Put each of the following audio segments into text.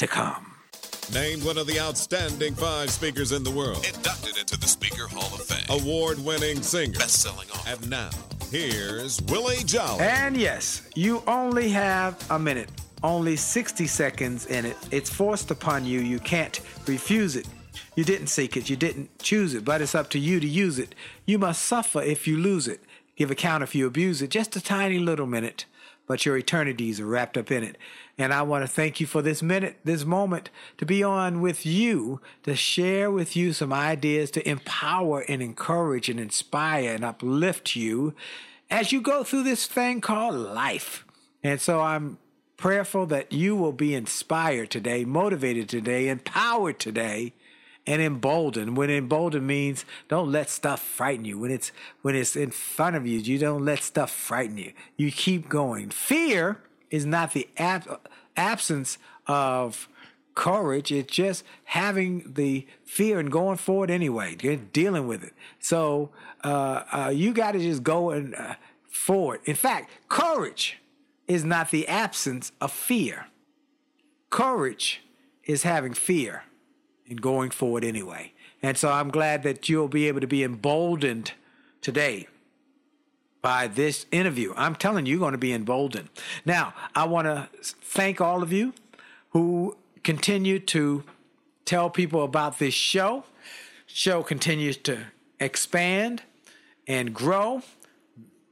to come. Named one of the outstanding five speakers in the world. Inducted into the Speaker Hall of Fame. Award winning singer. Best selling author. And now, here's Willie Jolly. And yes, you only have a minute, only 60 seconds in it. It's forced upon you. You can't refuse it. You didn't seek it, you didn't choose it, but it's up to you to use it. You must suffer if you lose it. Give account if you abuse it. Just a tiny little minute, but your eternities are wrapped up in it. And I want to thank you for this minute, this moment to be on with you, to share with you some ideas to empower and encourage and inspire and uplift you as you go through this thing called life. And so I'm prayerful that you will be inspired today, motivated today, empowered today, and emboldened. When emboldened means don't let stuff frighten you. When it's when it's in front of you, you don't let stuff frighten you. You keep going. Fear is not the ab- absence of courage. It's just having the fear and going forward anyway. You're dealing with it. So uh, uh, you got to just go and uh, forward. In fact, courage is not the absence of fear. Courage is having fear and going forward anyway. And so I'm glad that you'll be able to be emboldened today by this interview. I'm telling you, you're going to be emboldened. Now, I want to thank all of you who continue to tell people about this show. Show continues to expand and grow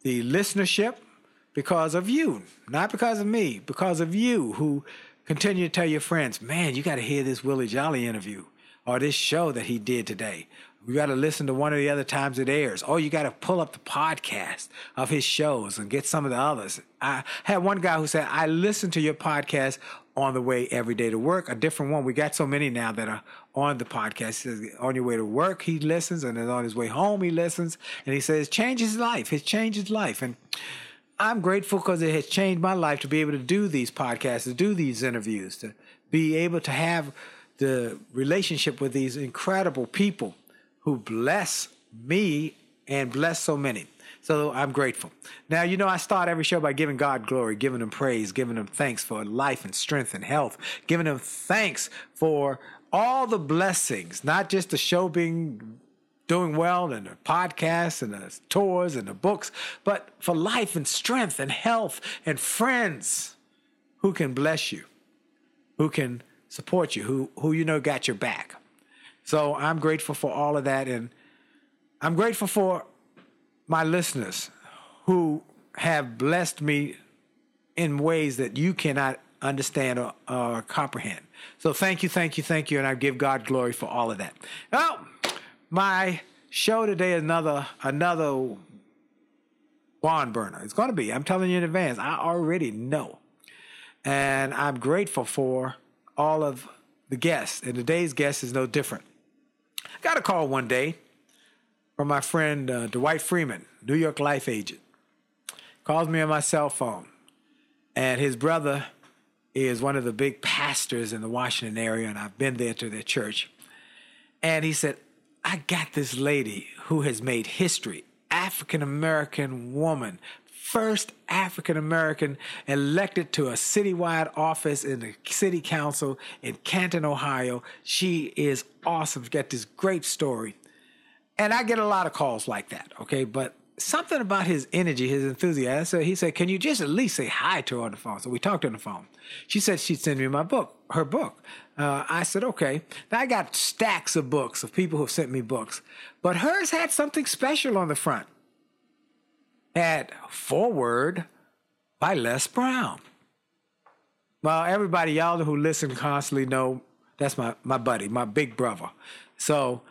the listenership because of you, not because of me, because of you who continue to tell your friends, man, you got to hear this Willie Jolly interview or this show that he did today. You got to listen to one of the other times it airs. Or you got to pull up the podcast of his shows and get some of the others. I had one guy who said, I listen to your podcast on the way every day to work. A different one. We got so many now that are on the podcast. Says, on your way to work, he listens. And then on his way home, he listens. And he says, change his life. It changed his life. And I'm grateful because it has changed my life to be able to do these podcasts, to do these interviews, to be able to have the relationship with these incredible people who bless me and bless so many. So I'm grateful. Now, you know, I start every show by giving God glory, giving Him praise, giving Him thanks for life and strength and health, giving Him thanks for all the blessings, not just the show being doing well and the podcasts and the tours and the books, but for life and strength and health and friends who can bless you, who can support you, who who you know got your back. So I'm grateful for all of that. And I'm grateful for my listeners who have blessed me in ways that you cannot understand or, or, comprehend. So thank you, thank you, thank you. And I give God glory for all of that. Well, my show today is another, another barn burner. It's going to be, I'm telling you in advance, I already know. And I'm grateful for all of the guests. And today's guest is no different. I got a call one day from my friend uh, Dwight Freeman, New York Life agent. Calls me on my cell phone, and his brother is one of the big pastors in the Washington area, and I've been there to their church. And he said, I got this lady who has made history, African American woman, first African American elected to a citywide office in the city council in Canton, Ohio. She is awesome. She's got this great story. And I get a lot of calls like that, okay? But something about his energy, his enthusiasm. So he said, "Can you just at least say hi to her on the phone?" So we talked on the phone. She said she'd send me my book, her book. Uh, I said, "Okay." Now I got stacks of books of people who've sent me books, but hers had something special on the front. Had foreword by Les Brown. Well, everybody, y'all who listen constantly know that's my, my buddy, my big brother. So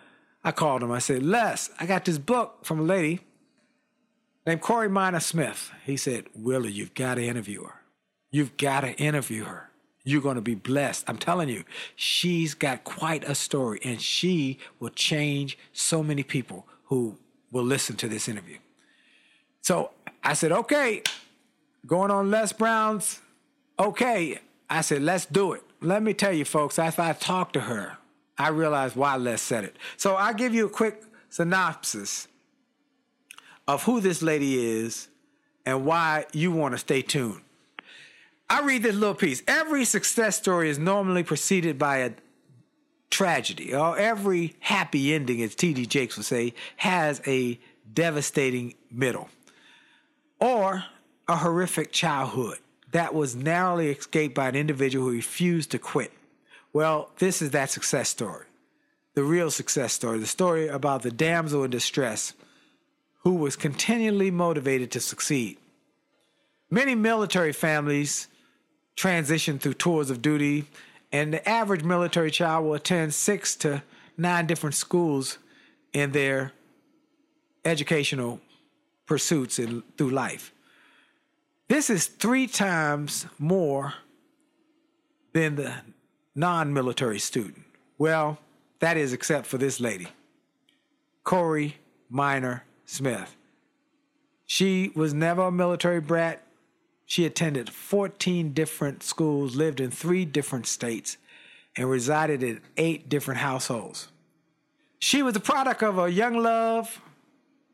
I called him. I said, Les, I got this book from a lady named Corey Minor Smith. He said, Willie, you've got to interview her. You've got to interview her. You're going to be blessed. I'm telling you, she's got quite a story, and she will change so many people who will listen to this interview. So I said, okay, going on Les Brown's, okay. I said, let's do it. Let me tell you, folks, after I talked to her, I realized why Les said it. So I'll give you a quick synopsis of who this lady is and why you want to stay tuned. I read this little piece. Every success story is normally preceded by a tragedy, or every happy ending, as T.D. Jakes would say, has a devastating middle, or a horrific childhood that was narrowly escaped by an individual who refused to quit. Well, this is that success story, the real success story, the story about the damsel in distress who was continually motivated to succeed. Many military families transition through tours of duty, and the average military child will attend six to nine different schools in their educational pursuits in, through life. This is three times more than the non military student. Well, that is except for this lady, Corey Minor Smith. She was never a military brat. She attended 14 different schools, lived in three different states, and resided in eight different households. She was the product of a young love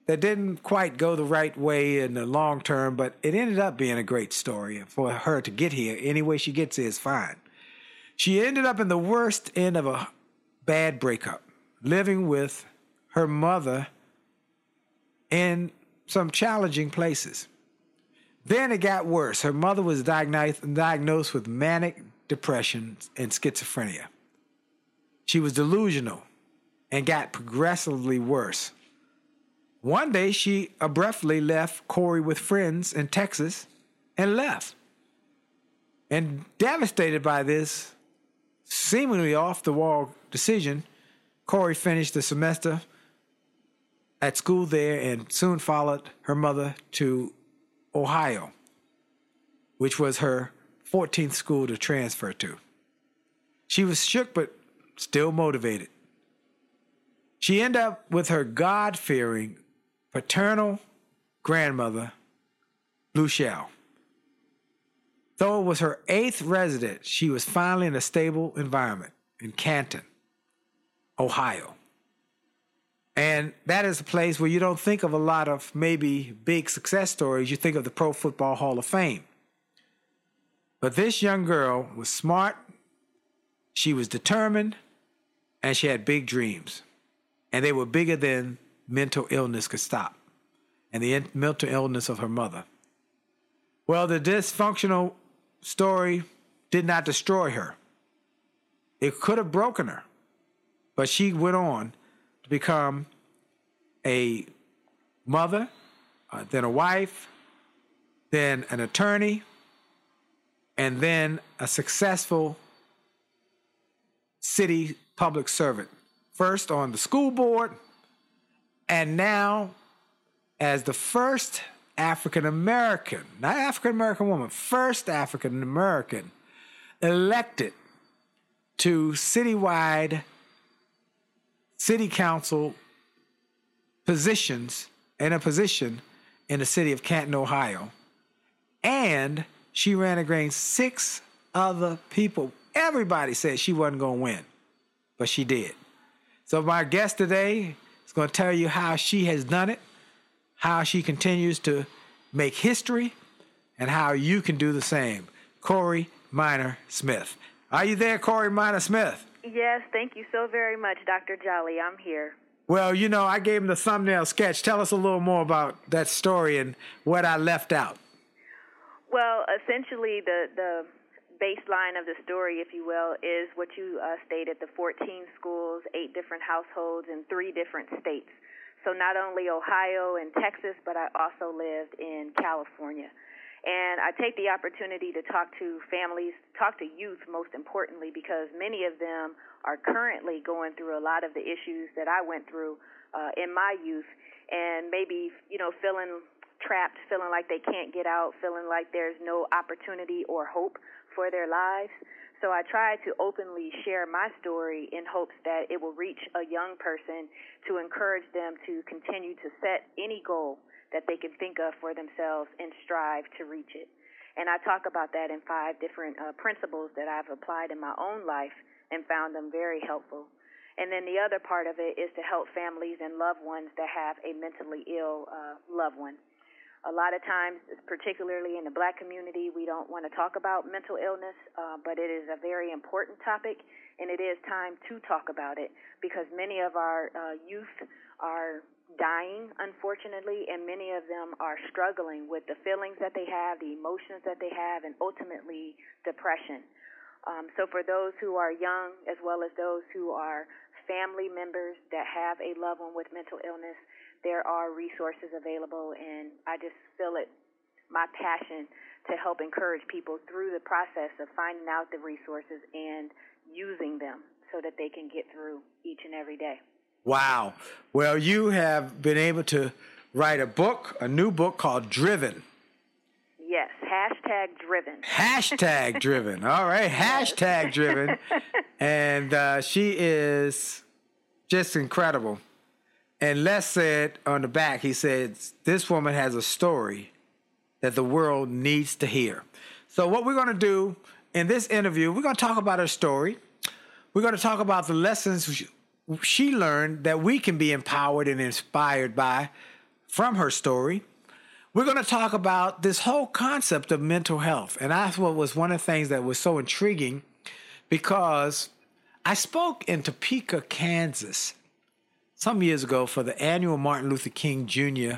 that didn't quite go the right way in the long term, but it ended up being a great story. For her to get here, any way she gets here is fine. She ended up in the worst end of a bad breakup, living with her mother in some challenging places. Then it got worse. Her mother was diagnosed, diagnosed with manic depression and schizophrenia. She was delusional and got progressively worse. One day, she abruptly left Corey with friends in Texas and left. And devastated by this seemingly off the wall decision, Corey finished the semester at school there and soon followed her mother to Ohio, which was her 14th school to transfer to. She was shook but still motivated. She ended up with her God fearing paternal grandmother, Lucielle. Though it was her eighth residence, she was finally in a stable environment in Canton, Ohio. And that is a place where you don't think of a lot of maybe big success stories. You think of the Pro Football Hall of Fame. But this young girl was smart, she was determined, and she had big dreams. And they were bigger than mental illness could stop and the mental illness of her mother. Well, the dysfunctional story did not destroy her. It could have broken her, but she went on become a mother, uh, then a wife, then an attorney, and then a successful city public servant. First on the school board, and now as the first African American, not African American woman, first African American elected to citywide city council positions in a position in the city of Canton, Ohio. And she ran against six other people. Everybody said she wasn't going to win, but she did. So, my guest today is going to tell you how she has done it, how she continues to make history, and how you can do the same. Corey Minor Smith. Are you there, Corey Minor Smith? Yes, thank you so very much, Dr. Jolly. I'm here. Well, you know, I gave him the thumbnail sketch. Tell us a little more about that story and what I left out. Well, essentially, the the baseline of the story, if you will, is what you uh, stated: the 14 schools, eight different households, in three different states. So not only Ohio and Texas, but I also lived in California. And I take the opportunity to talk to families, talk to youth most importantly, because many of them are currently going through a lot of the issues that I went through uh, in my youth, and maybe you know feeling trapped, feeling like they can't get out, feeling like there's no opportunity or hope for their lives. So I try to openly share my story in hopes that it will reach a young person to encourage them to continue to set any goal that they can think of for themselves and strive to reach it. And I talk about that in five different uh, principles that I've applied in my own life and found them very helpful. And then the other part of it is to help families and loved ones that have a mentally ill uh, loved one. A lot of times, particularly in the black community, we don't want to talk about mental illness, uh, but it is a very important topic, and it is time to talk about it because many of our uh, youth are dying, unfortunately, and many of them are struggling with the feelings that they have, the emotions that they have, and ultimately depression. Um, so, for those who are young, as well as those who are family members that have a loved one with mental illness, there are resources available, and I just feel it my passion to help encourage people through the process of finding out the resources and using them so that they can get through each and every day. Wow. Well, you have been able to write a book, a new book called Driven. Yes, hashtag driven. Hashtag driven. All right, hashtag driven. And uh, she is just incredible. And Les said on the back, he said, This woman has a story that the world needs to hear. So, what we're going to do in this interview, we're going to talk about her story. We're going to talk about the lessons she learned that we can be empowered and inspired by from her story. We're going to talk about this whole concept of mental health. And that's what was one of the things that was so intriguing because I spoke in Topeka, Kansas some years ago for the annual Martin Luther King Jr.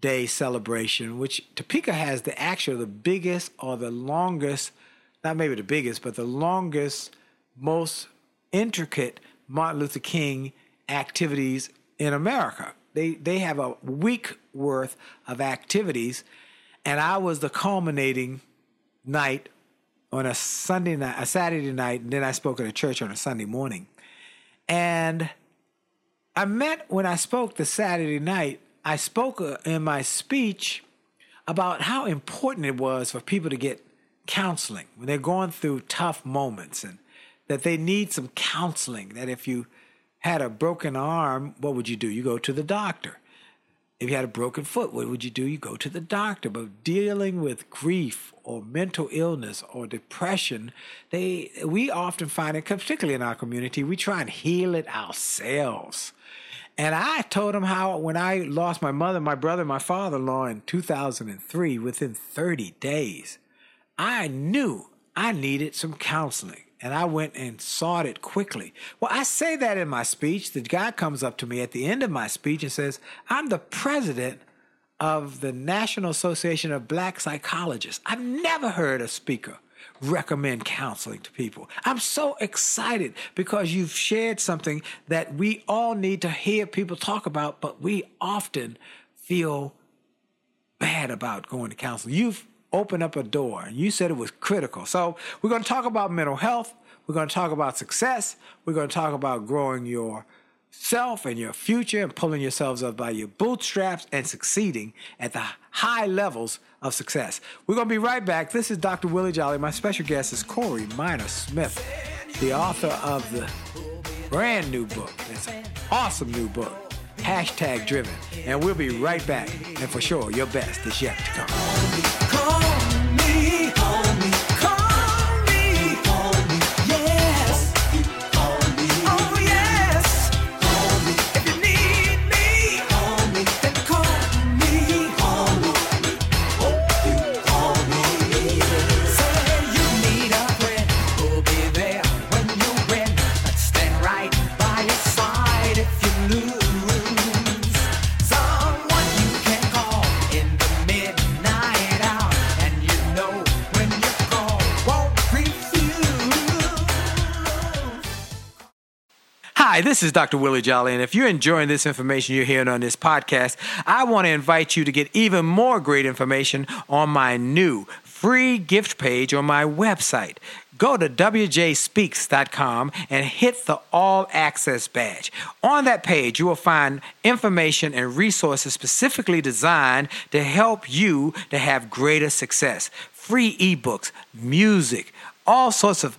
Day celebration, which Topeka has the actual the biggest or the longest, not maybe the biggest, but the longest, most intricate Martin Luther King activities in America. They they have a week worth of activities, and I was the culminating night on a Sunday night, a Saturday night, and then I spoke at a church on a Sunday morning, and I met when I spoke the Saturday night, I spoke uh, in my speech about how important it was for people to get counseling when they're going through tough moments and that they need some counseling. That if you had a broken arm, what would you do? You go to the doctor. If you had a broken foot, what would you do? You go to the doctor. But dealing with grief or mental illness or depression, they we often find it, particularly in our community, we try and heal it ourselves. And I told him how when I lost my mother, my brother, my father in law in 2003, within 30 days, I knew I needed some counseling. And I went and sought it quickly. Well, I say that in my speech. The guy comes up to me at the end of my speech and says, I'm the president of the National Association of Black Psychologists. I've never heard a speaker recommend counseling to people. I'm so excited because you've shared something that we all need to hear people talk about, but we often feel bad about going to counseling. You've opened up a door and you said it was critical. So we're going to talk about mental health. We're going to talk about success. We're going to talk about growing your self and your future and pulling yourselves up by your bootstraps and succeeding at the high levels of success. We're going to be right back. This is Dr. Willie Jolly. My special guest is Corey Minor Smith, the author of the brand new book. It's an awesome new book, hashtag driven. And we'll be right back. And for sure, your best is yet to come. Hi, this is Dr. Willie Jolly, and if you're enjoying this information you're hearing on this podcast, I want to invite you to get even more great information on my new free gift page on my website. Go to wjspeaks.com and hit the All Access badge. On that page, you will find information and resources specifically designed to help you to have greater success. Free ebooks, music, all sorts of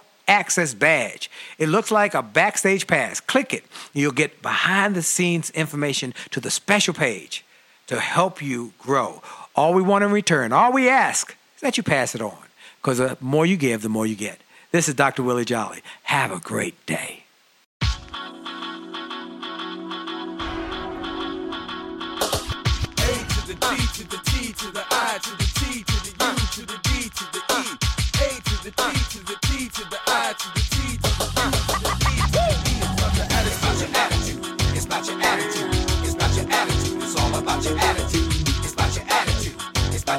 access badge. It looks like a backstage pass. Click it. You'll get behind the scenes information to the special page to help you grow. All we want in return, all we ask is that you pass it on because the more you give, the more you get. This is Dr. Willie Jolly. Have a great day.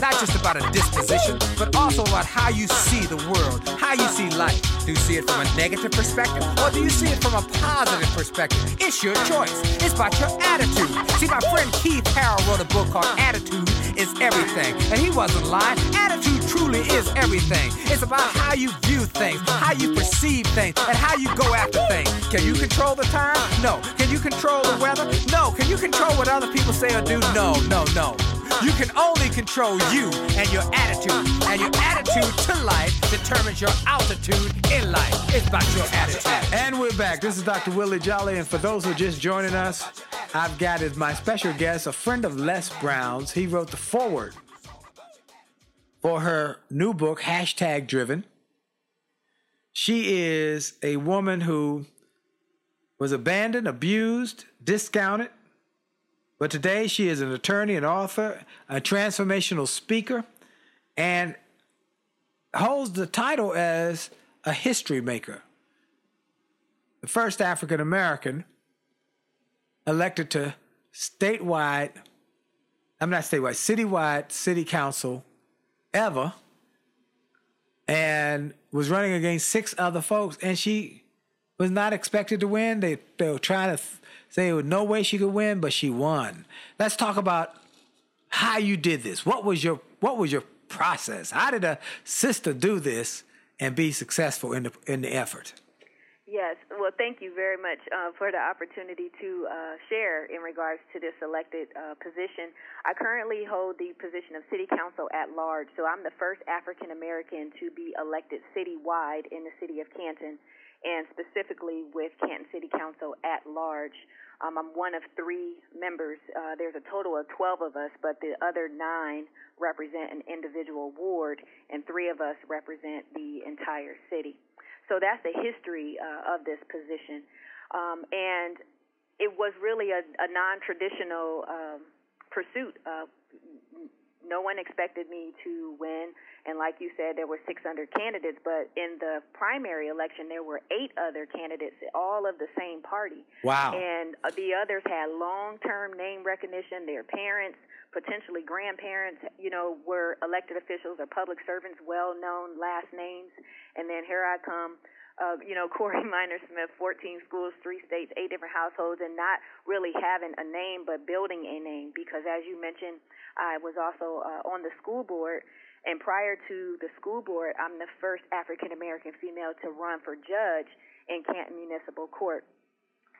not just about a disposition, but also about how you see the world, how you see life. Do you see it from a negative perspective or do you see it from a positive perspective? It's your choice. It's about your attitude. See, my friend Keith Harrell wrote a book called Attitude is Everything, and he wasn't lying. Attitude truly is everything. It's about how you view things, how you perceive things, and how you go after things. Can you control the time? No. Can you control the weather? No. Can you control what other people say or do? No, no, no. You can only control you and your attitude. And your attitude to life determines your altitude in life. It's about your attitude. And we're back. This is Dr. Willie Jolly. And for those who are just joining us, I've got as my special guest a friend of Les Brown's. He wrote the foreword for her new book, Hashtag Driven. She is a woman who was abandoned, abused, discounted, but today she is an attorney, an author, a transformational speaker, and holds the title as a history maker. The first African American elected to statewide, I'm not statewide, citywide city council ever, and was running against six other folks, and she was not expected to win. They, they were trying to say no way she could win, but she won. Let's talk about how you did this. What was your what was your process? How did a sister do this and be successful in the in the effort? Yes, well, thank you very much uh, for the opportunity to uh, share in regards to this elected uh, position. I currently hold the position of City Council at large, so I'm the first African American to be elected citywide in the city of Canton and specifically with Canton City Council at large. Um, I'm one of three members. Uh, there's a total of 12 of us, but the other nine represent an individual ward, and three of us represent the entire city. So that's the history uh, of this position. Um, and it was really a, a non traditional um, pursuit. Uh, no one expected me to win. And like you said, there were 600 candidates, but in the primary election, there were eight other candidates, all of the same party. Wow. And uh, the others had long term name recognition. Their parents, potentially grandparents, you know, were elected officials or public servants, well known last names. And then here I come uh, you know, Corey Minor Smith, 14 schools, three states, eight different households, and not really having a name, but building a name. Because as you mentioned, I was also uh, on the school board, and prior to the school board, I'm the first African American female to run for judge in Canton Municipal Court.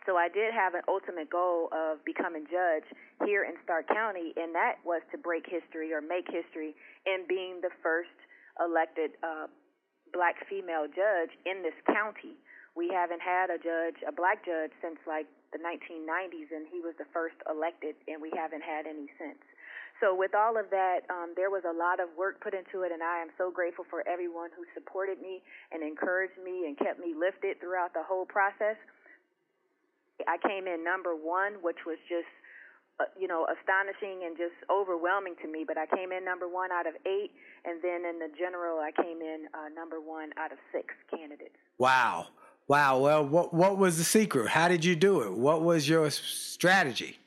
So I did have an ultimate goal of becoming judge here in Stark County, and that was to break history or make history in being the first elected uh, black female judge in this county. We haven't had a judge, a black judge, since like the 1990s, and he was the first elected, and we haven't had any since. So with all of that, um, there was a lot of work put into it, and I am so grateful for everyone who supported me and encouraged me and kept me lifted throughout the whole process. I came in number one, which was just you know, astonishing and just overwhelming to me. But I came in number one out of eight, and then in the general, I came in uh, number one out of six candidates. Wow. Wow. Well, what what was the secret? How did you do it? What was your strategy?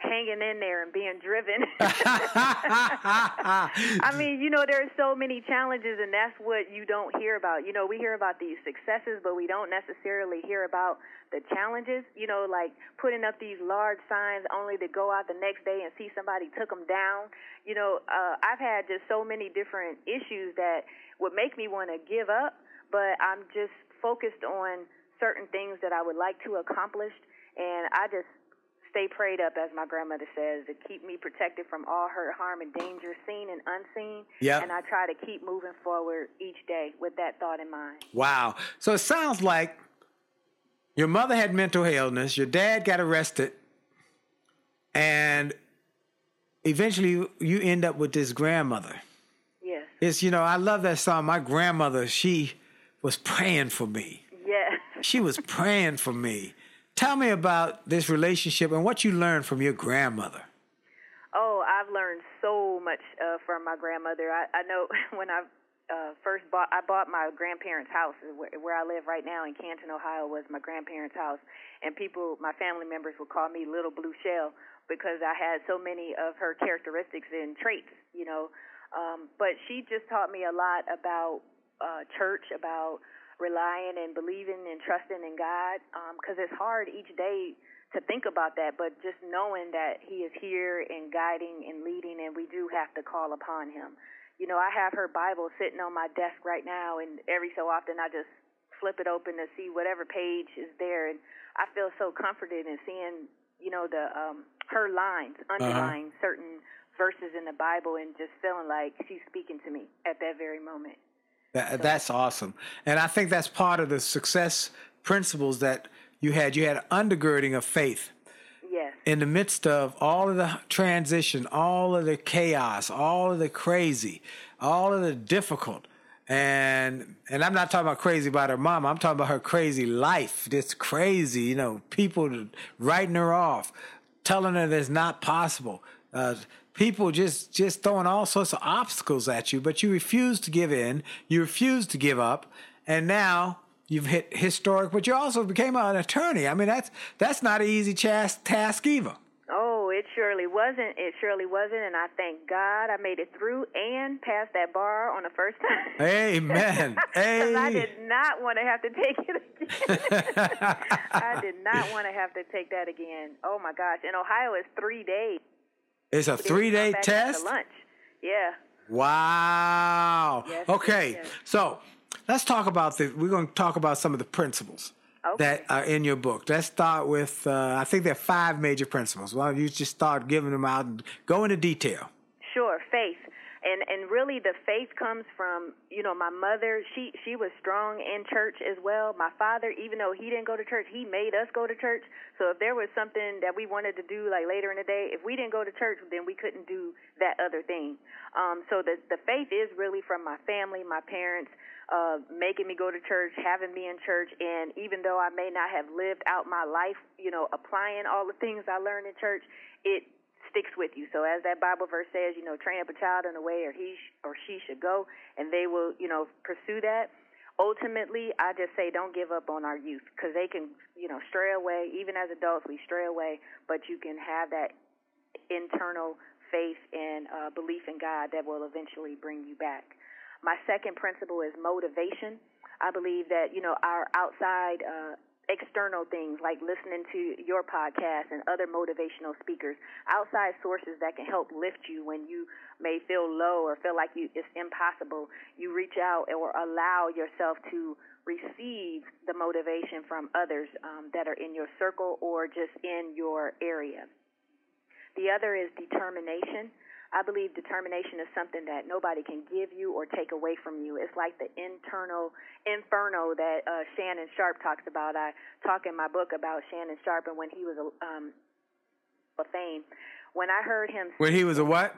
hanging in there and being driven. I mean, you know, there are so many challenges, and that's what you don't hear about. You know, we hear about these successes, but we don't necessarily hear about the challenges. You know, like putting up these large signs only to go out the next day and see somebody took them down. You know, uh, I've had just so many different issues that would make me want to give up, but I'm just focused on certain things that I would like to accomplish, and I just stay prayed up, as my grandmother says, to keep me protected from all hurt, harm, and danger, seen and unseen. Yeah. And I try to keep moving forward each day with that thought in mind. Wow. So it sounds like your mother had mental illness, your dad got arrested, and eventually you end up with this grandmother. Yes. It's, you know, I love that song. My grandmother, she was praying for me. Yes. She was praying for me. Tell me about this relationship and what you learned from your grandmother. Oh, I've learned so much uh, from my grandmother. I, I know when I uh, first bought, I bought my grandparents' house where, where I live right now in Canton, Ohio, was my grandparents' house, and people, my family members, would call me Little Blue Shell because I had so many of her characteristics and traits, you know. Um, but she just taught me a lot about uh, church, about relying and believing and trusting in God because um, it's hard each day to think about that, but just knowing that He is here and guiding and leading, and we do have to call upon Him. You know, I have her Bible sitting on my desk right now, and every so often I just flip it open to see whatever page is there, and I feel so comforted in seeing, you know, the um, her lines underlying uh-huh. certain verses in the Bible, and just feeling like she's speaking to me at that very moment. That, that's awesome. And I think that's part of the success principles that you had. You had undergirding of faith. Yes. In the midst of all of the transition, all of the chaos, all of the crazy, all of the difficult, and and I'm not talking about crazy about her mom. I'm talking about her crazy life. This crazy, you know, people writing her off, telling her that it's not possible. Uh, people just just throwing all sorts of obstacles at you, but you refuse to give in. You refuse to give up, and now you've hit historic. But you also became an attorney. I mean, that's that's not an easy task either. Oh, it surely wasn't. It surely wasn't, and I thank God I made it through and passed that bar on the first time. Amen. Because I did not want to have to take it again. I did not want to have to take that again. Oh my gosh! In Ohio, it's three days. It's a three day test? Lunch. Yeah. Wow. Yes, okay. Yes. So let's talk about the, we're going to talk about some of the principles okay. that are in your book. Let's start with, uh, I think there are five major principles. Why don't you just start giving them out and go into detail? Sure. Faith and and really the faith comes from you know my mother she she was strong in church as well my father even though he didn't go to church he made us go to church so if there was something that we wanted to do like later in the day if we didn't go to church then we couldn't do that other thing um so the the faith is really from my family my parents uh making me go to church having me in church and even though I may not have lived out my life you know applying all the things I learned in church it sticks with you. So as that Bible verse says, you know, train up a child in the way or he or she should go, and they will, you know, pursue that. Ultimately, I just say don't give up on our youth because they can, you know, stray away. Even as adults, we stray away, but you can have that internal faith and uh, belief in God that will eventually bring you back. My second principle is motivation. I believe that you know our outside uh, external things like listening to your podcast and other motivational speakers, outside sources that can help lift you when you may feel low or feel like you, it's impossible. You reach out or allow yourself to receive the motivation from others um, that are in your circle or just in your area. The other is determination. I believe determination is something that nobody can give you or take away from you. It's like the internal inferno that uh, Shannon Sharpe talks about. I talk in my book about Shannon Sharpe and when he was a um, a fame. When I heard him, when he was a what?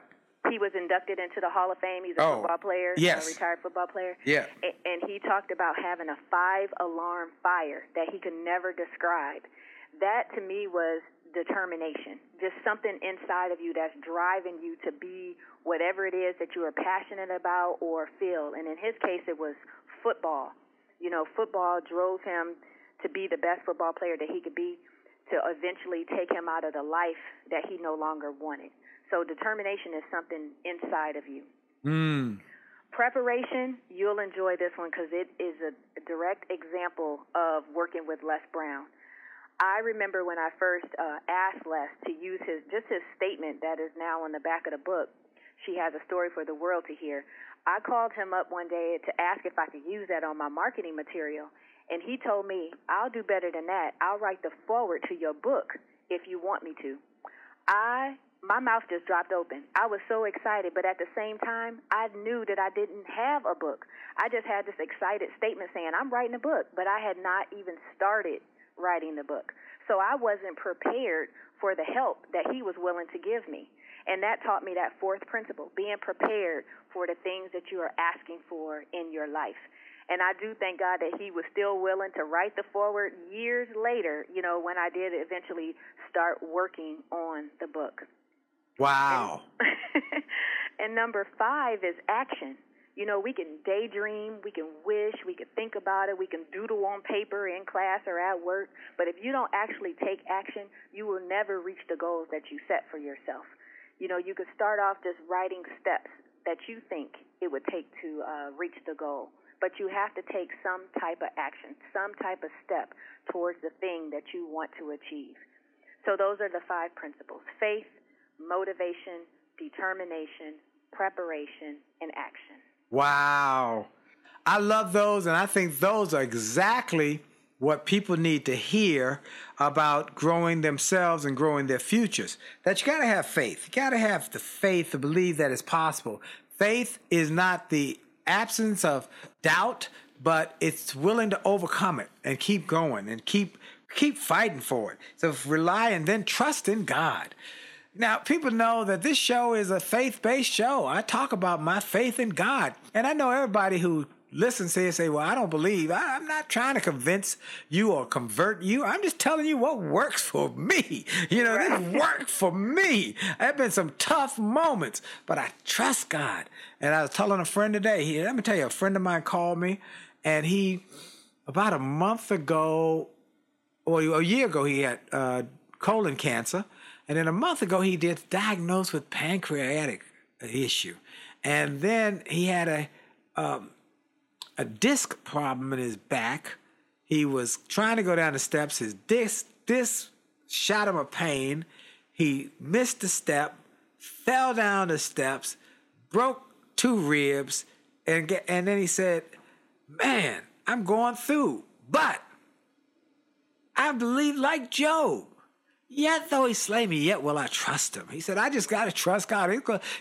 He was inducted into the Hall of Fame. He's a oh, football player, yes. a retired football player. Yeah. And, and he talked about having a five alarm fire that he could never describe. That to me was determination, just something inside of you that's driving you to be whatever it is that you are passionate about or feel. And in his case, it was football. You know, football drove him to be the best football player that he could be, to eventually take him out of the life that he no longer wanted. So determination is something inside of you. Mm. Preparation, you'll enjoy this one because it is a direct example of working with Les Brown. I remember when I first uh, asked Les to use his just his statement that is now on the back of the book. She has a story for the world to hear. I called him up one day to ask if I could use that on my marketing material, and he told me, "I'll do better than that. I'll write the foreword to your book if you want me to." I my mouth just dropped open. I was so excited, but at the same time, I knew that I didn't have a book. I just had this excited statement saying, "I'm writing a book," but I had not even started writing the book. So I wasn't prepared for the help that he was willing to give me. And that taught me that fourth principle, being prepared for the things that you are asking for in your life. And I do thank God that he was still willing to write the foreword years later, you know, when I did eventually start working on the book. Wow. And, and number five is action. You know, we can daydream, we can wish, we can think about it, we can doodle on paper in class or at work, but if you don't actually take action, you will never reach the goals that you set for yourself. You know, you could start off just writing steps that you think it would take to uh, reach the goal, but you have to take some type of action, some type of step towards the thing that you want to achieve. So those are the five principles faith, motivation, determination, preparation, and action. Wow. I love those, and I think those are exactly what people need to hear about growing themselves and growing their futures. That you got to have faith. You got to have the faith to believe that it's possible. Faith is not the absence of doubt, but it's willing to overcome it and keep going and keep keep fighting for it. So rely and then trust in God. Now, people know that this show is a faith based show. I talk about my faith in God. And I know everybody who listens here say, Well, I don't believe. I, am not trying to convince you or convert you. I'm just telling you what works for me. You know, this worked for me. There have been some tough moments, but I trust God. And I was telling a friend today, he, let me tell you, a friend of mine called me and he, about a month ago, or a year ago, he had uh, colon cancer and then a month ago, he did diagnosed with pancreatic issue, and then he had a um, a disc problem in his back. He was trying to go down the steps. His disc disc shot him a pain. He missed the step, fell down the steps, broke two ribs, and get, and then he said, "Man, I'm going through, but I believe like Job." Yet though he slay me, yet will I trust him. He said, I just got to trust God.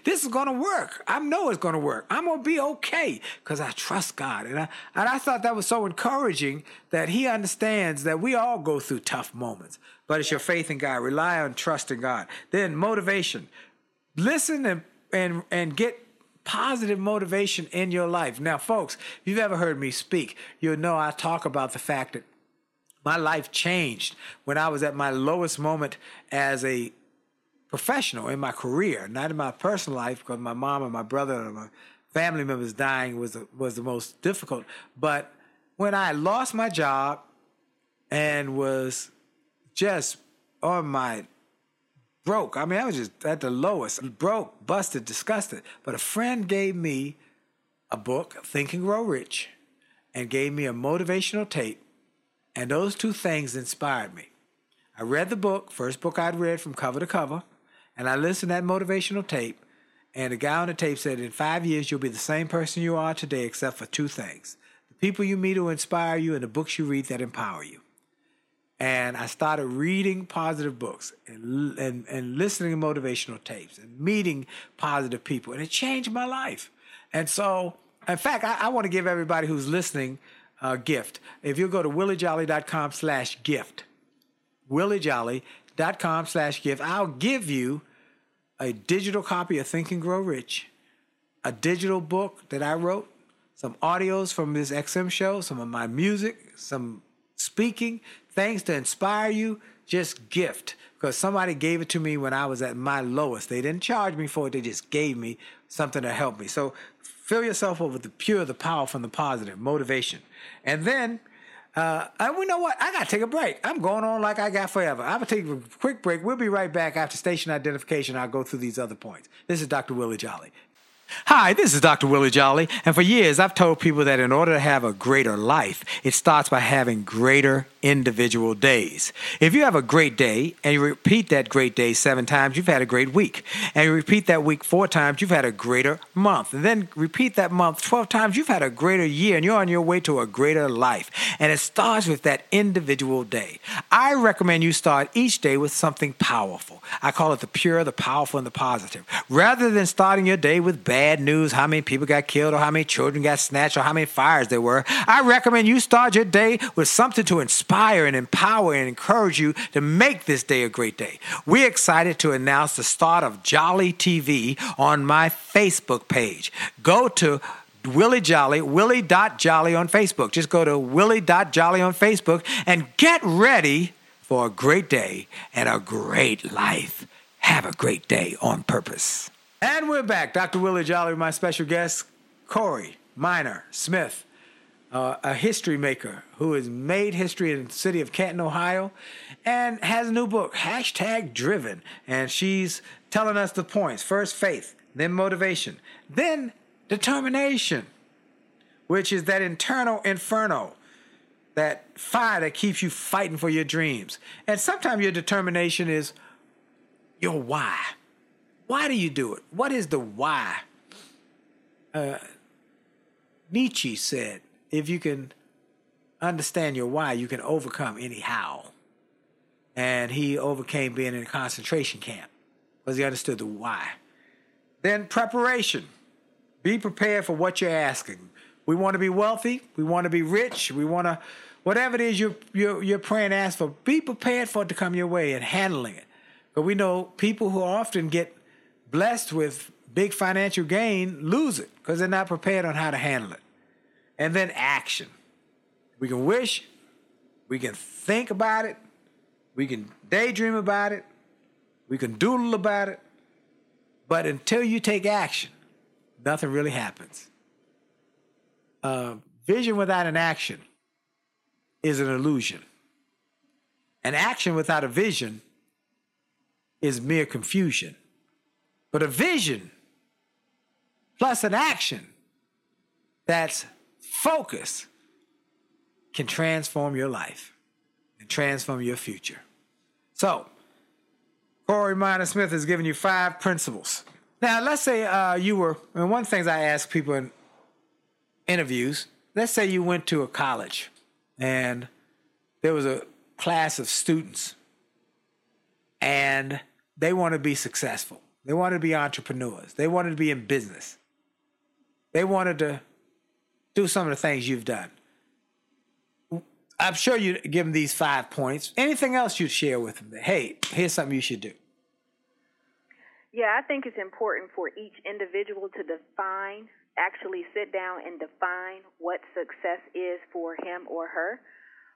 This is going to work. I know it's going to work. I'm going to be okay because I trust God. And I, and I thought that was so encouraging that he understands that we all go through tough moments, but it's your faith in God. Rely on trust in God. Then motivation. Listen and, and, and get positive motivation in your life. Now, folks, if you've ever heard me speak, you'll know I talk about the fact that my life changed when I was at my lowest moment as a professional in my career, not in my personal life, because my mom and my brother and my family members dying was the, was the most difficult. But when I lost my job and was just on my broke, I mean, I was just at the lowest, broke, busted, disgusted. But a friend gave me a book, Think and Grow Rich, and gave me a motivational tape and those two things inspired me. I read the book, first book I'd read from cover to cover, and I listened to that motivational tape. And the guy on the tape said, In five years, you'll be the same person you are today, except for two things the people you meet who inspire you, and the books you read that empower you. and I started reading positive books and, and, and listening to motivational tapes and meeting positive people, and it changed my life. And so, in fact, I, I want to give everybody who's listening a gift. If you go to williejolly.com slash gift, williejolly.com slash gift, I'll give you a digital copy of Think and Grow Rich, a digital book that I wrote, some audios from this XM show, some of my music, some speaking, things to inspire you, just gift. Because somebody gave it to me when I was at my lowest. They didn't charge me for it, they just gave me something to help me. So fill yourself up with the pure, the powerful, and the positive motivation. And then, uh, and we know what? I got to take a break. I'm going on like I got forever. I'm going to take a quick break. We'll be right back after station identification. I'll go through these other points. This is Dr. Willie Jolly. Hi, this is Dr. Willie Jolly, and for years I've told people that in order to have a greater life, it starts by having greater individual days. If you have a great day and you repeat that great day seven times, you've had a great week. And you repeat that week four times, you've had a greater month. And then repeat that month 12 times, you've had a greater year and you're on your way to a greater life. And it starts with that individual day. I recommend you start each day with something powerful. I call it the pure, the powerful, and the positive. Rather than starting your day with bad bad news, how many people got killed, or how many children got snatched, or how many fires there were. I recommend you start your day with something to inspire and empower and encourage you to make this day a great day. We're excited to announce the start of Jolly TV on my Facebook page. Go to Willie Jolly, Willie.Jolly on Facebook. Just go to Willie.Jolly on Facebook and get ready for a great day and a great life. Have a great day on purpose. And we're back. Dr. Willie Jolly, my special guest, Corey Minor Smith, uh, a history maker who has made history in the city of Canton, Ohio, and has a new book, hashtag driven. And she's telling us the points first faith, then motivation, then determination, which is that internal inferno, that fire that keeps you fighting for your dreams. And sometimes your determination is your why why do you do it? What is the why? Uh, Nietzsche said, if you can understand your why, you can overcome any how. And he overcame being in a concentration camp because he understood the why. Then preparation. Be prepared for what you're asking. We want to be wealthy. We want to be rich. We want to, whatever it is you're, you're, you're praying, ask for, be prepared for it to come your way and handling it. But we know people who often get blessed with big financial gain lose it because they're not prepared on how to handle it. And then action. We can wish, we can think about it, we can daydream about it, we can doodle about it, but until you take action, nothing really happens. Uh, vision without an action is an illusion. An action without a vision is mere confusion. But a vision plus an action that's focused can transform your life and transform your future. So, Corey Minor Smith has given you five principles. Now, let's say uh, you were, and one of the things I ask people in interviews, let's say you went to a college and there was a class of students and they want to be successful. They wanted to be entrepreneurs. They wanted to be in business. They wanted to do some of the things you've done. I'm sure you'd give them these five points. Anything else you'd share with them? Hey, here's something you should do. Yeah, I think it's important for each individual to define, actually sit down and define what success is for him or her.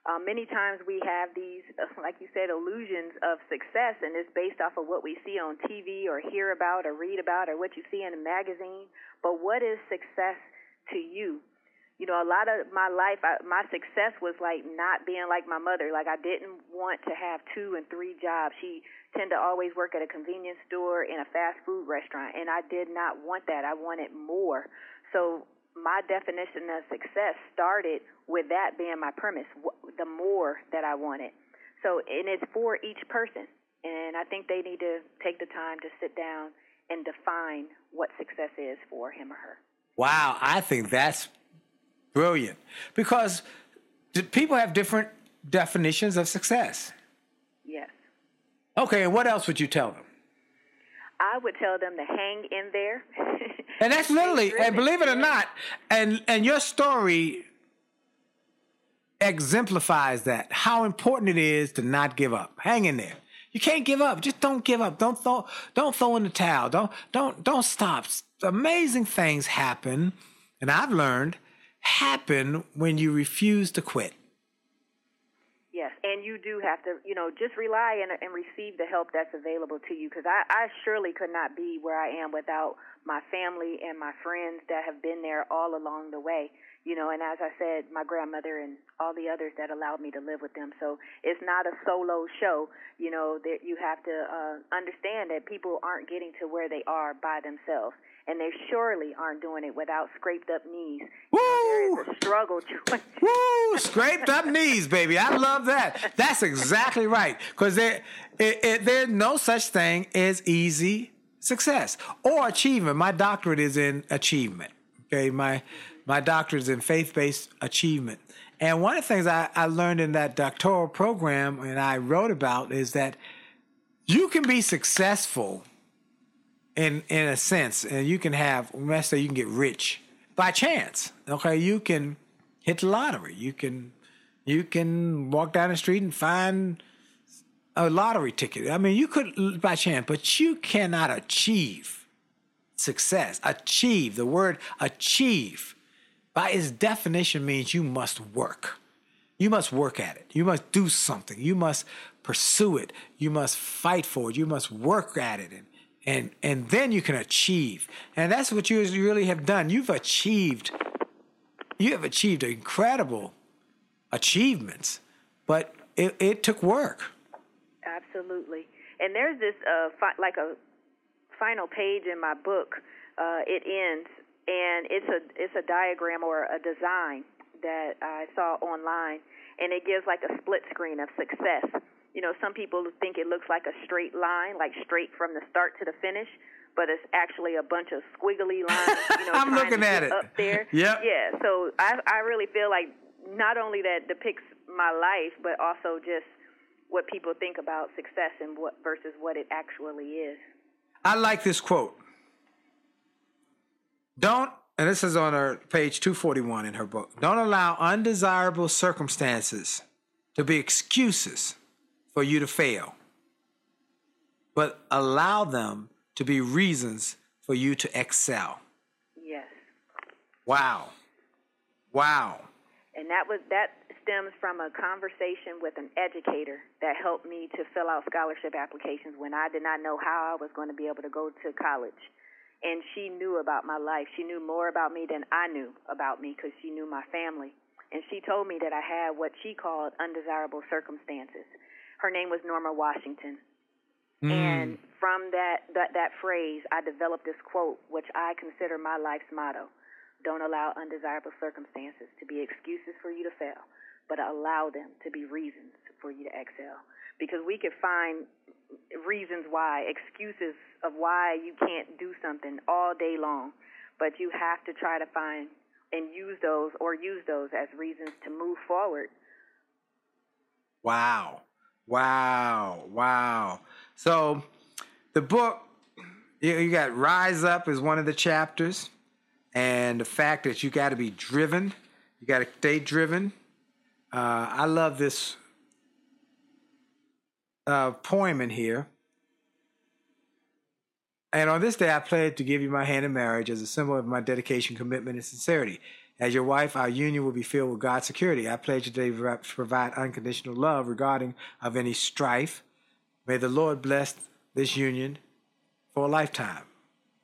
Uh, many times we have these, like you said, illusions of success, and it's based off of what we see on TV or hear about or read about or what you see in a magazine. But what is success to you? You know, a lot of my life, I, my success was like not being like my mother. Like I didn't want to have two and three jobs. She tended to always work at a convenience store in a fast food restaurant, and I did not want that. I wanted more. So my definition of success started with that being my premise, the more that I wanted. So, and it's for each person. And I think they need to take the time to sit down and define what success is for him or her. Wow, I think that's brilliant because people have different definitions of success. Yes. Okay, and what else would you tell them? I would tell them to hang in there. and that's literally, and believe it or not, and and your story exemplifies that how important it is to not give up. Hang in there. You can't give up. Just don't give up. Don't throw don't throw in the towel. Don't don't don't stop. Amazing things happen, and I've learned happen when you refuse to quit. And you do have to, you know, just rely and, and receive the help that's available to you. Because I, I surely could not be where I am without my family and my friends that have been there all along the way. You know, and as I said, my grandmother and all the others that allowed me to live with them. So it's not a solo show. You know, that you have to uh, understand that people aren't getting to where they are by themselves and they surely aren't doing it without scraped up knees. Woo! There is a struggle. Woo! Scraped up knees, baby. I love that. That's exactly right. Because there, it, it, there's no such thing as easy success or achievement. My doctorate is in achievement. Okay, my my doctorate is in faith-based achievement. And one of the things I, I learned in that doctoral program and I wrote about is that you can be successful in in a sense, and you can have let's say you can get rich by chance. Okay, you can hit the lottery. You can you can walk down the street and find a lottery ticket. I mean, you could by chance, but you cannot achieve success. Achieve the word achieve by its definition means you must work. You must work at it. You must do something. You must pursue it. You must fight for it. You must work at it and and and then you can achieve. And that's what you really have done. You've achieved you have achieved incredible achievements but it, it took work. Absolutely. And there's this uh fi- like a final page in my book uh it ends and it's a it's a diagram or a design that i saw online and it gives like a split screen of success you know, some people think it looks like a straight line, like straight from the start to the finish, but it's actually a bunch of squiggly lines. You know, I'm looking at it up there. Yep. Yeah. So I I really feel like not only that depicts my life, but also just what people think about success and what versus what it actually is. I like this quote. Don't, and this is on her page 241 in her book. Don't allow undesirable circumstances to be excuses for you to fail, but allow them to be reasons for you to excel. Yes. Wow. Wow. And that was that stems from a conversation with an educator that helped me to fill out scholarship applications when I did not know how I was going to be able to go to college. And she knew about my life. She knew more about me than I knew about me because she knew my family. And she told me that I had what she called undesirable circumstances her name was Norma Washington. Mm. And from that, that that phrase, I developed this quote, which I consider my life's motto: "Don't allow undesirable circumstances to be excuses for you to fail, but allow them to be reasons for you to excel." Because we could find reasons why, excuses of why you can't do something all day long, but you have to try to find and use those or use those as reasons to move forward. Wow. Wow, wow. So the book, you got Rise Up is one of the chapters, and the fact that you got to be driven, you got to stay driven. Uh, I love this uh, poem in here. And on this day, I pledge to give you my hand in marriage as a symbol of my dedication, commitment, and sincerity. As your wife, our union will be filled with God's security. I pledge today to provide unconditional love regarding of any strife. May the Lord bless this union for a lifetime.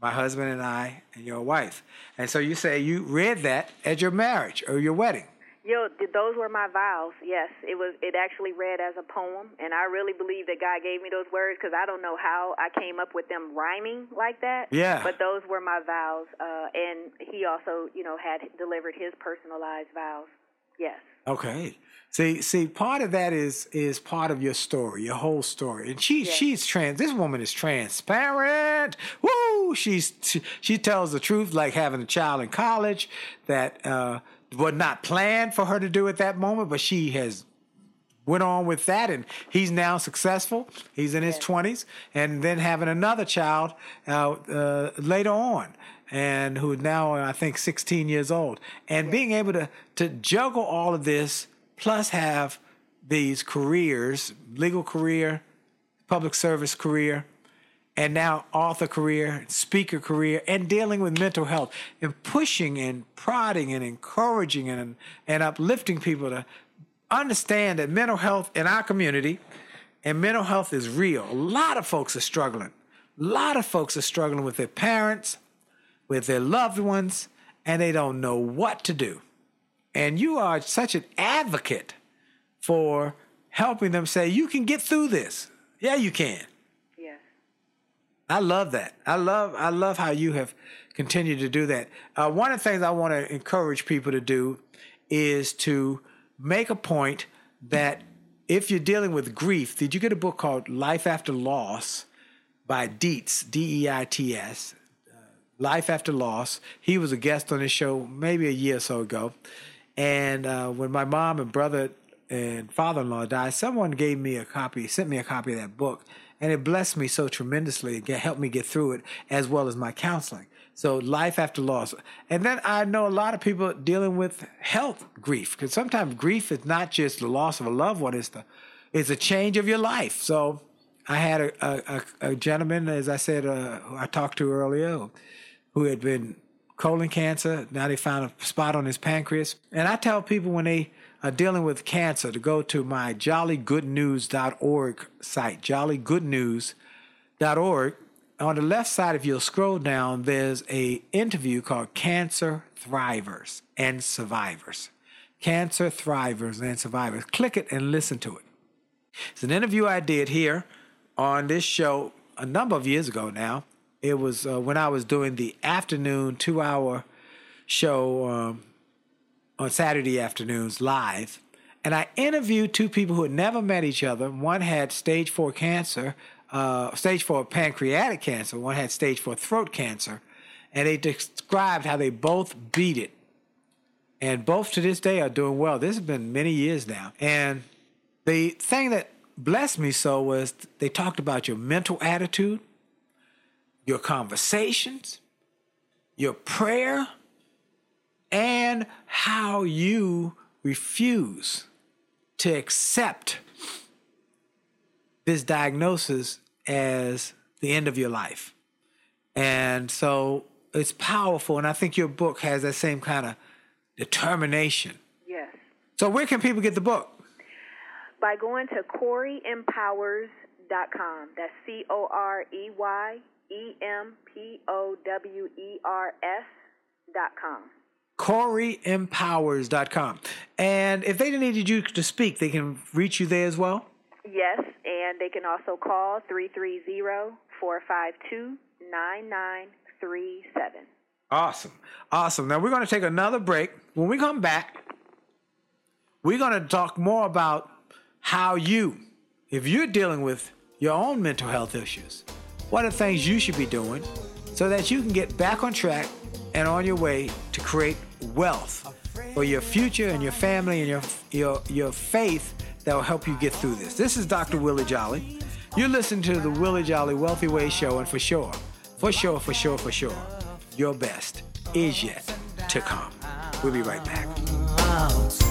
My husband and I and your wife. And so you say you read that at your marriage or your wedding. Yo, those were my vows. Yes, it was. It actually read as a poem, and I really believe that God gave me those words because I don't know how I came up with them rhyming like that. Yeah. But those were my vows, uh, and he also, you know, had delivered his personalized vows. Yes. Okay. See, see, part of that is is part of your story, your whole story. And she yes. she's trans. This woman is transparent. Woo! She's she tells the truth, like having a child in college that. uh was not planned for her to do at that moment, but she has went on with that, and he's now successful. He's in his twenties, and then having another child uh, uh, later on, and who now I think 16 years old, and being able to to juggle all of this, plus have these careers, legal career, public service career, and now author career, speaker career, and dealing with mental health, and pushing and prodding and encouraging and and uplifting people to understand that mental health in our community and mental health is real. A lot of folks are struggling. A lot of folks are struggling with their parents, with their loved ones, and they don't know what to do. And you are such an advocate for helping them say, you can get through this. Yeah, you can. I love that. I love I love how you have continued to do that. Uh, one of the things I want to encourage people to do is to make a point that if you're dealing with grief, did you get a book called Life After Loss by Deits, D E I T S? Uh, Life After Loss. He was a guest on this show maybe a year or so ago. And uh, when my mom and brother and father in law died, someone gave me a copy, sent me a copy of that book. And it blessed me so tremendously. It helped me get through it as well as my counseling. So life after loss. And then I know a lot of people dealing with health grief because sometimes grief is not just the loss of a loved one, it's the it's a change of your life. So I had a, a, a gentleman, as I said, uh, I talked to earlier, who had been colon cancer. Now they found a spot on his pancreas. And I tell people when they are dealing with cancer to go to my jollygoodnews.org site, jollygoodnews.org on the left side, if you'll scroll down, there's a interview called Cancer Thrivers and Survivors. Cancer Thrivers and Survivors. Click it and listen to it. It's an interview I did here on this show a number of years ago now. It was uh, when I was doing the afternoon two hour show um, on Saturday afternoons live. And I interviewed two people who had never met each other. One had stage four cancer, uh, stage four pancreatic cancer, one had stage four throat cancer, and they described how they both beat it. And both to this day are doing well. This has been many years now. And the thing that blessed me so was they talked about your mental attitude, your conversations, your prayer, and how you refuse to accept this diagnosis as the end of your life. And so it's powerful. And I think your book has that same kind of determination. Yes. So, where can people get the book? By going to CoreyEmpowers.com. That's C O R E Y E M P O W E R S.com. CoreyEmpowers.com. And if they needed you to speak, they can reach you there as well? Yes, and they can also call 330 452 9937. Awesome. Awesome. Now we're going to take another break. When we come back, we're going to talk more about how you, if you're dealing with your own mental health issues, what are things you should be doing so that you can get back on track and on your way to create wealth for your future and your family and your your your faith that will help you get through this. This is Dr. Willie Jolly. You're listening to the Willie Jolly Wealthy Way Show, and for sure, for sure, for sure, for sure, your best is yet to come. We'll be right back.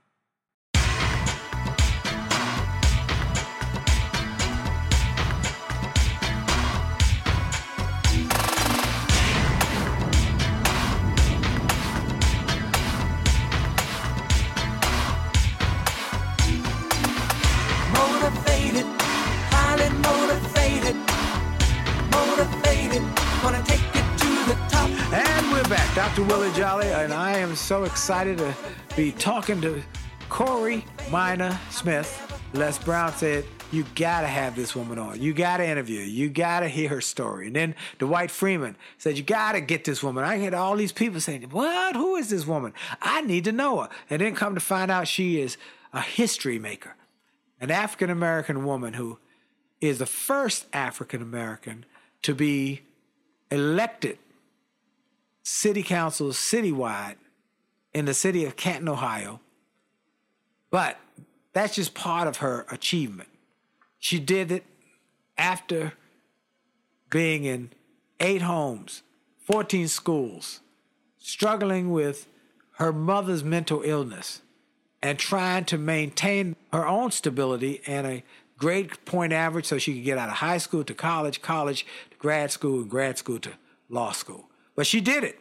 Dr. Willie Jolly, and I am so excited to be talking to Corey Minor Smith. Les Brown said, You gotta have this woman on. You gotta interview. You gotta hear her story. And then Dwight Freeman said, You gotta get this woman. I had all these people saying, What? Who is this woman? I need to know her. And then come to find out she is a history maker, an African American woman who is the first African American to be elected city councils citywide in the city of Canton, Ohio. But that's just part of her achievement. She did it after being in eight homes, 14 schools, struggling with her mother's mental illness and trying to maintain her own stability and a grade point average so she could get out of high school to college, college to grad school, and grad school to law school. But she did it.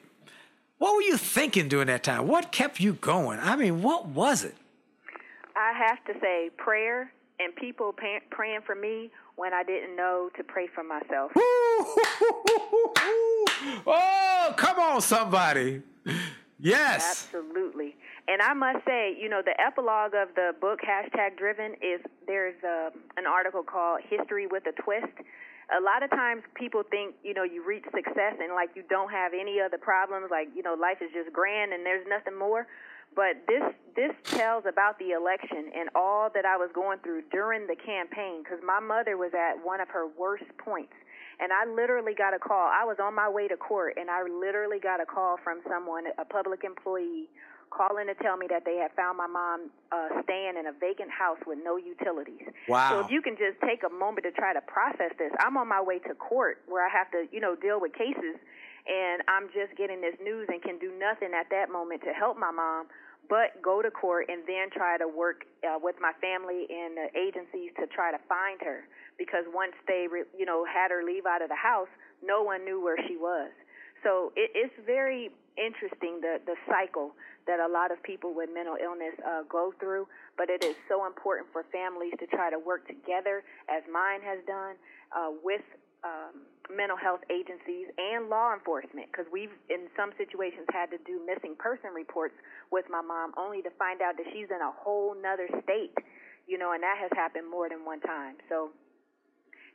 What were you thinking during that time? What kept you going? I mean, what was it? I have to say prayer and people pay- praying for me when I didn't know to pray for myself. oh, come on, somebody. Yes. Absolutely. And I must say, you know, the epilogue of the book hashtag driven is there's a, uh, an article called History with a Twist a lot of times people think you know you reach success and like you don't have any other problems like you know life is just grand and there's nothing more. But this this tells about the election and all that I was going through during the campaign because my mother was at one of her worst points. And I literally got a call. I was on my way to court and I literally got a call from someone a public employee calling to tell me that they had found my mom uh, staying in a vacant house with no utilities. Wow. So if you can just take a moment to try to process this, I'm on my way to court where I have to, you know, deal with cases, and I'm just getting this news and can do nothing at that moment to help my mom but go to court and then try to work uh, with my family and the agencies to try to find her because once they re- you know had her leave out of the house no one knew where she was so it, it's very interesting the the cycle that a lot of people with mental illness uh, go through. But it is so important for families to try to work together, as mine has done, uh, with um, mental health agencies and law enforcement because we've in some situations had to do missing person reports with my mom only to find out that she's in a whole nother state you know and that has happened more than one time so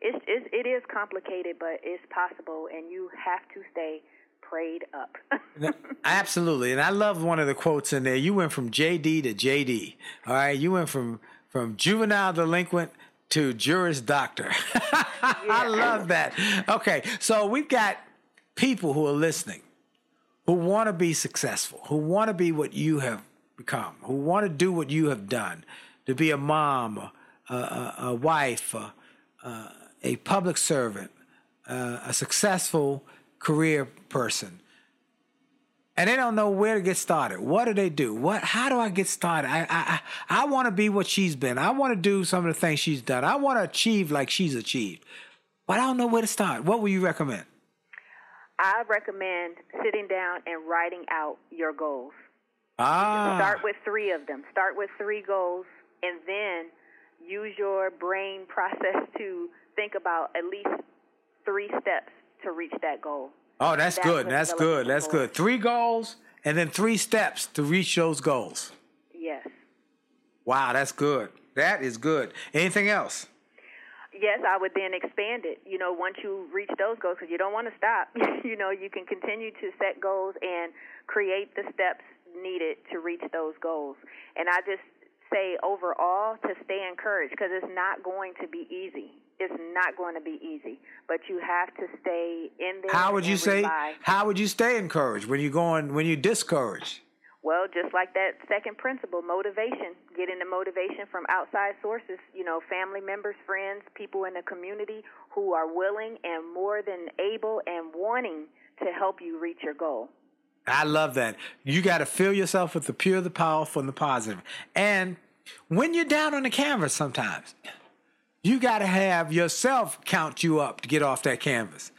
it's, it's it is complicated but it's possible and you have to stay prayed up. Absolutely, and I love one of the quotes in there. You went from JD to JD. All right, you went from from juvenile delinquent to juris doctor. I love that. Okay, so we've got people who are listening who want to be successful, who want to be what you have become, who want to do what you have done, to be a mom, a, a, a wife, uh, a public servant, uh, a successful career person, and they don't know where to get started. What do they do? What? How do I get started? I I I want to be what she's been. I want to do some of the things she's done. I want to achieve like she's achieved, but I don't know where to start. What would you recommend? I recommend sitting down and writing out your goals. Ah. Start with three of them. Start with three goals, and then use your brain process to think about at least three steps to reach that goal. Oh, that's, that's good. That's good. That's good. Three goals and then three steps to reach those goals. Yes. Wow, that's good. That is good. Anything else? Yes, I would then expand it. You know, once you reach those goals, because you don't want to stop. you know, you can continue to set goals and create the steps needed to reach those goals. And I just say overall to stay encouraged because it's not going to be easy. It's not going to be easy, but you have to stay in there. How would you say? How would you stay encouraged when you're going when you're discouraged? Well, just like that second principle, motivation, getting the motivation from outside sources, you know, family members, friends, people in the community who are willing and more than able and wanting to help you reach your goal. I love that. You got to fill yourself with the pure, the powerful, and the positive. And when you're down on the canvas sometimes, you got to have yourself count you up to get off that canvas.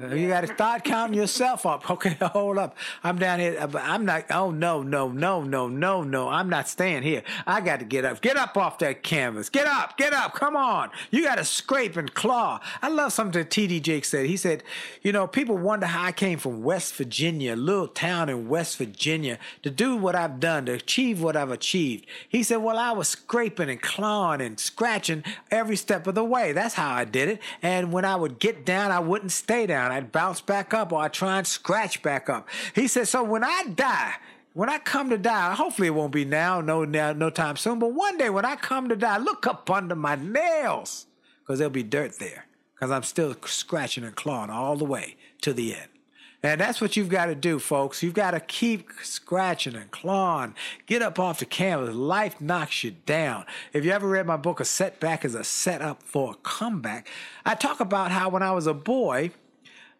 You got to start counting yourself up. Okay, hold up. I'm down here. Uh, I'm not. Oh no, no, no, no, no, no. I'm not staying here. I got to get up. Get up off that canvas. Get up. Get up. Come on. You got to scrape and claw. I love something that T.D. Jakes said. He said, you know, people wonder how I came from West Virginia, a little town in West Virginia, to do what I've done, to achieve what I've achieved. He said, well, I was scraping and clawing and scratching every step of the way. That's how I did it. And when I would get down, I wouldn't stay down. I'd bounce back up or I'd try and scratch back up. He said, so when I die, when I come to die, hopefully it won't be now, no, now, no time soon, but one day when I come to die, look up under my nails because there'll be dirt there because I'm still scratching and clawing all the way to the end. And that's what you've got to do, folks. You've got to keep scratching and clawing. Get up off the canvas. Life knocks you down. If you ever read my book, A Setback is a Setup for a Comeback, I talk about how when I was a boy,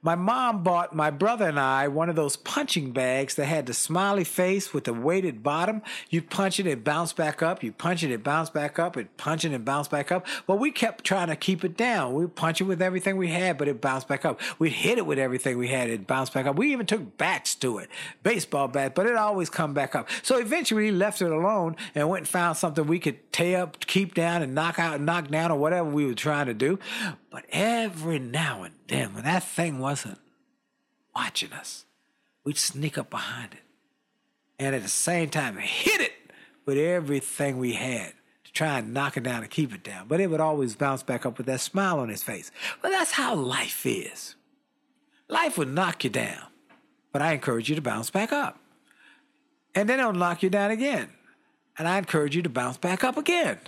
my mom bought my brother and I one of those punching bags that had the smiley face with the weighted bottom. You punch it, it bounce back up. You punch it, it bounce back up. It punch it and bounce back up. But we kept trying to keep it down. We punch it with everything we had, but it bounced back up. We'd hit it with everything we had, it bounced back up. We even took bats to it, baseball bat, but it always come back up. So eventually we left it alone and went and found something we could tear up, keep down, and knock out, knock down, or whatever we were trying to do. But every now and then, when that thing wasn't watching us, we'd sneak up behind it. And at the same time, hit it with everything we had to try and knock it down and keep it down. But it would always bounce back up with that smile on his face. But that's how life is. Life would knock you down, but I encourage you to bounce back up. And then it'll knock you down again. And I encourage you to bounce back up again.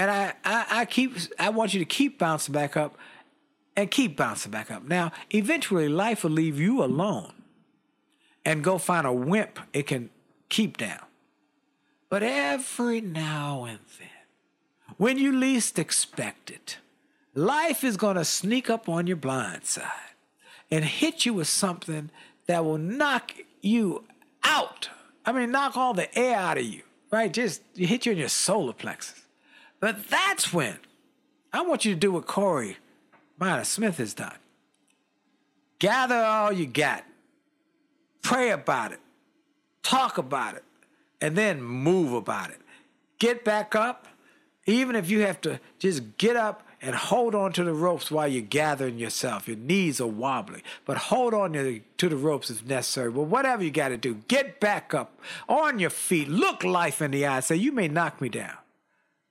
And I, I, I keep I want you to keep bouncing back up and keep bouncing back up. Now, eventually life will leave you alone and go find a wimp it can keep down. But every now and then, when you least expect it, life is going to sneak up on your blind side and hit you with something that will knock you out. I mean, knock all the air out of you, right? Just hit you in your solar plexus. But that's when I want you to do what Corey Minor Smith has done. Gather all you got, pray about it, talk about it, and then move about it. Get back up, even if you have to just get up and hold on to the ropes while you're gathering yourself. Your knees are wobbly, but hold on to the, ropes if necessary. But whatever you got to do, get back up on your feet, look life in the eye, say, You may knock me down.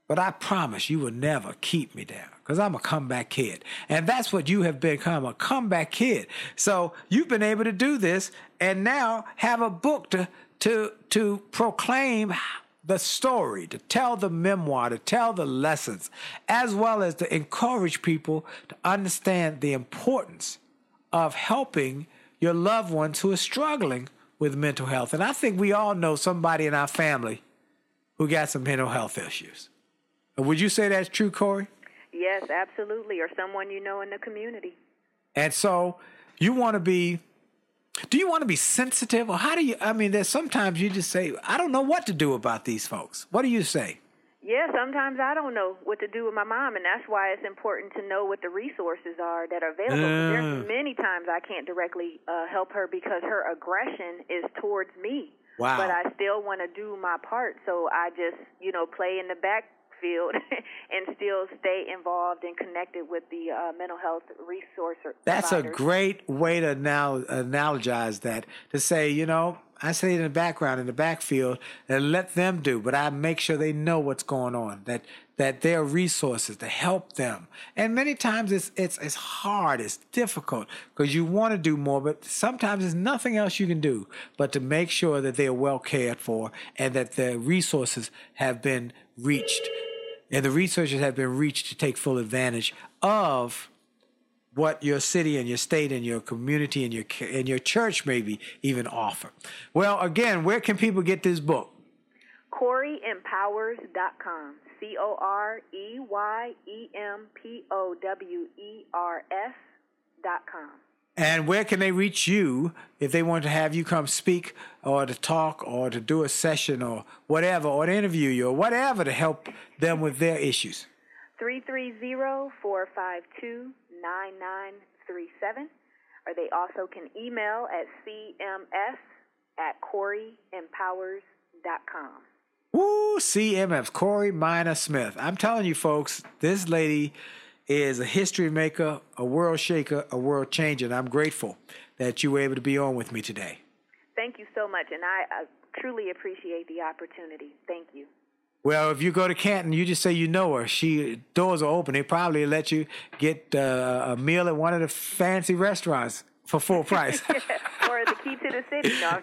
But I promise you will never keep me down because I'm a comeback kid. And that's what you have become a comeback kid. So you've been able to do this and now have a book to, to, to proclaim the story, to tell the memoir, to tell the lessons, as well as to encourage people to understand the importance of helping your loved ones who are struggling with mental health. And I think we all know somebody in our family who got some mental health issues. Would you say that's true, Corey? Yes, absolutely, or someone you know in the community. And so you want to be do you want to be sensitive or how do you I mean there's sometimes you just say I don't know what to do about these folks. What do you say? Yeah, sometimes I don't know what to do with my mom, and that's why it's important to know what the resources are that are available. Uh. There's many times I can't directly uh, help her because her aggression is towards me. Wow. But I still want to do my part, so I just, you know, play in the back field and still stay involved and connected with the uh, mental health resource. That's providers. a great way to now analogize that to say, you know, I stay in the background in the backfield and let them do, but I make sure they know what's going on. That that there are resources to help them. And many times it's it's it's hard, it's difficult because you want to do more, but sometimes there's nothing else you can do but to make sure that they are well cared for and that the resources have been reached and the resources have been reached to take full advantage of what your city and your state and your community and your and your church maybe even offer. Well, again, where can people get this book? CoreyEmpowers.com. C O R E Y E M P O W E R S dot com. And where can they reach you if they want to have you come speak or to talk or to do a session or whatever, or to interview you or whatever to help them with their issues? 330 452 9937. Or they also can email at cms at coreyempowers.com. Woo, CMS, Corey Minor Smith. I'm telling you, folks, this lady is a history maker, a world shaker, a world changer. And I'm grateful that you were able to be on with me today. Thank you so much. And I, I truly appreciate the opportunity. Thank you. Well, if you go to Canton, you just say you know her. She doors are open. They probably let you get uh, a meal at one of the fancy restaurants for full price. or the key to the city. No,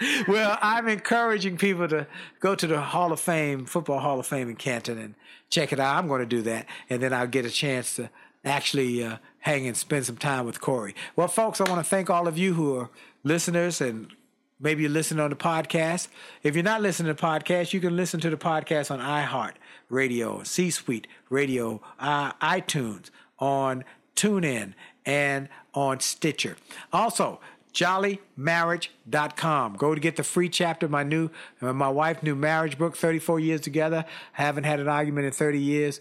I'm well, I'm encouraging people to go to the Hall of Fame, Football Hall of Fame in Canton, and check it out. I'm going to do that, and then I'll get a chance to actually uh, hang and spend some time with Corey. Well, folks, I want to thank all of you who are listeners and maybe you're listening on the podcast. If you're not listening to the podcast, you can listen to the podcast on iHeart Radio, C Suite Radio, uh, iTunes, on TuneIn, and on Stitcher. Also, jollymarriage.com. Go to get the free chapter of my new, uh, my wife new marriage book, 34 years together. Haven't had an argument in 30 years.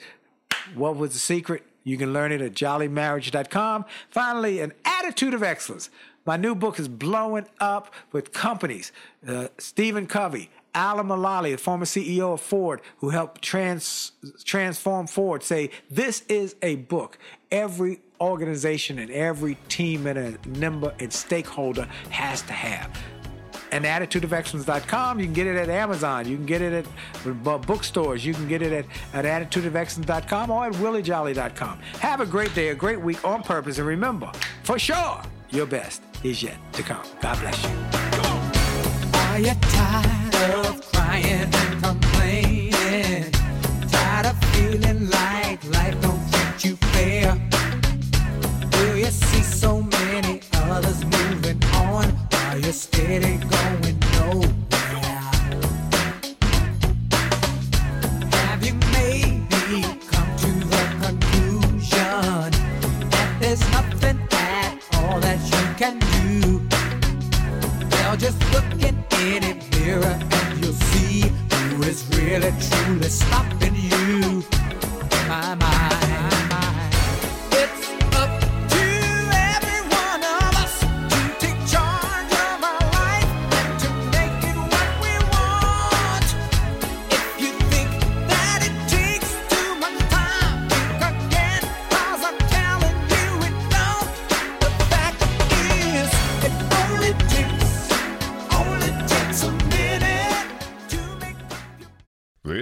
What was the secret? You can learn it at jollymarriage.com. Finally, an attitude of excellence. My new book is blowing up with companies. Uh, Stephen Covey, Alan Mulally, the former CEO of Ford, who helped trans, transform Ford, say this is a book every organization and every team and a member and stakeholder has to have. And attitudeofexcellence.com, you can get it at Amazon, you can get it at uh, bookstores, you can get it at, at attitudeofexcellence.com or at williejolly.com. Have a great day, a great week on purpose, and remember, for sure, your best is yet to come. God bless you. Are you tired of crying and complaining? Tired of feeling like life don't treat you fair? See so many others moving on while you're steady going nowhere? Have you maybe come to the conclusion that there's nothing at all that you can do? Well, just look in any mirror and you'll see who is really truly stopping you. My, my,